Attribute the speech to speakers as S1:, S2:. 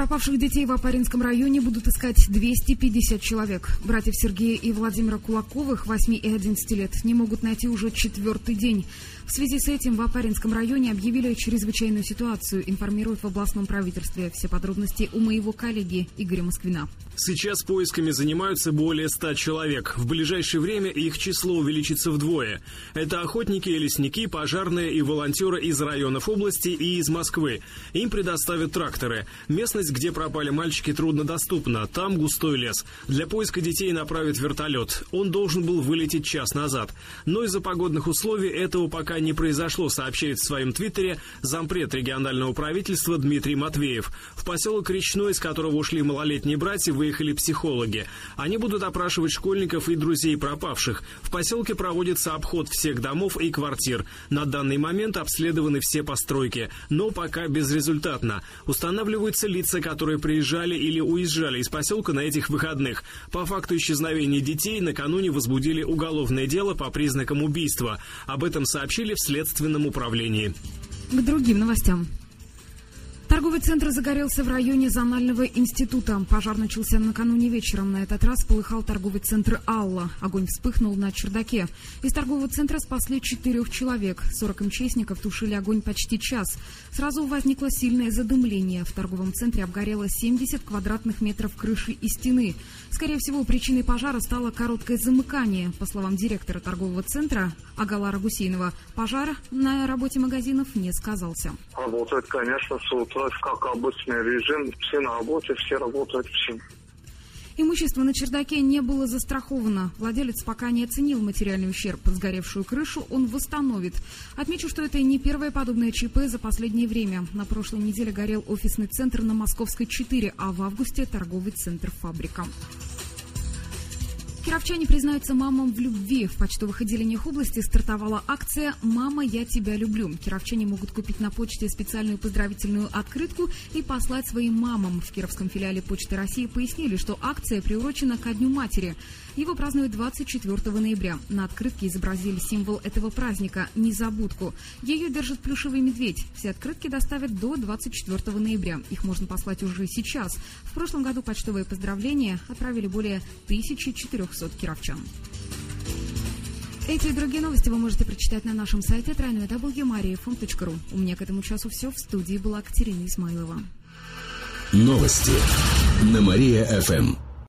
S1: Пропавших детей в Апаринском районе будут искать 250 человек. Братьев Сергея и Владимира Кулаковых, 8 и 11 лет, не могут найти уже четвертый день. В связи с этим в Апаринском районе объявили чрезвычайную ситуацию, информируют в областном правительстве. Все подробности у моего коллеги Игоря Москвина.
S2: Сейчас поисками занимаются более 100 человек. В ближайшее время их число увеличится вдвое. Это охотники и лесники, пожарные и волонтеры из районов области и из Москвы. Им предоставят тракторы. Местность, где пропали мальчики, труднодоступна. Там густой лес. Для поиска детей направят вертолет. Он должен был вылететь час назад. Но из-за погодных условий этого пока не произошло, сообщает в своем твиттере зампред регионального правительства Дмитрий Матвеев. В поселок Речной, из которого ушли малолетние братья, выехали психологи. Они будут опрашивать школьников и друзей пропавших. В поселке проводится обход всех домов и квартир. На данный момент обследованы все постройки, но пока безрезультатно. Устанавливаются лица, которые приезжали или уезжали из поселка на этих выходных. По факту исчезновения детей накануне возбудили уголовное дело по признакам убийства. Об этом сообщили в Следственном управлении.
S1: К другим новостям. Торговый центр загорелся в районе Зонального института. Пожар начался накануне вечером. На этот раз полыхал торговый центр «Алла». Огонь вспыхнул на чердаке. Из торгового центра спасли четырех человек. 40 МЧСников тушили огонь почти час. Сразу возникло сильное задымление. В торговом центре обгорело 70 квадратных метров крыши и стены. Скорее всего, причиной пожара стало короткое замыкание. По словам директора торгового центра Агалара Гусейнова, пожар на работе магазинов не сказался.
S3: Работает, конечно, с утра как обычный режим. Все на работе, все работают, все.
S1: Имущество на чердаке не было застраховано. Владелец пока не оценил материальный ущерб. Сгоревшую крышу он восстановит. Отмечу, что это не первое подобное ЧП за последнее время. На прошлой неделе горел офисный центр на Московской 4, а в августе торговый центр «Фабрика». Кировчане признаются мамам в любви. В почтовых отделениях области стартовала акция «Мама, я тебя люблю». Кировчане могут купить на почте специальную поздравительную открытку и послать своим мамам. В Кировском филиале Почты России пояснили, что акция приурочена ко Дню матери. Его празднуют 24 ноября. На открытке изобразили символ этого праздника – незабудку. Ее держит плюшевый медведь. Все открытки доставят до 24 ноября. Их можно послать уже сейчас. В прошлом году почтовые поздравления отправили более 1400 кировчан. Эти и другие новости вы можете прочитать на нашем сайте www.mariafm.ru. У меня к этому часу все. В студии была Катерина Исмайлова.
S4: Новости на Мария-ФМ.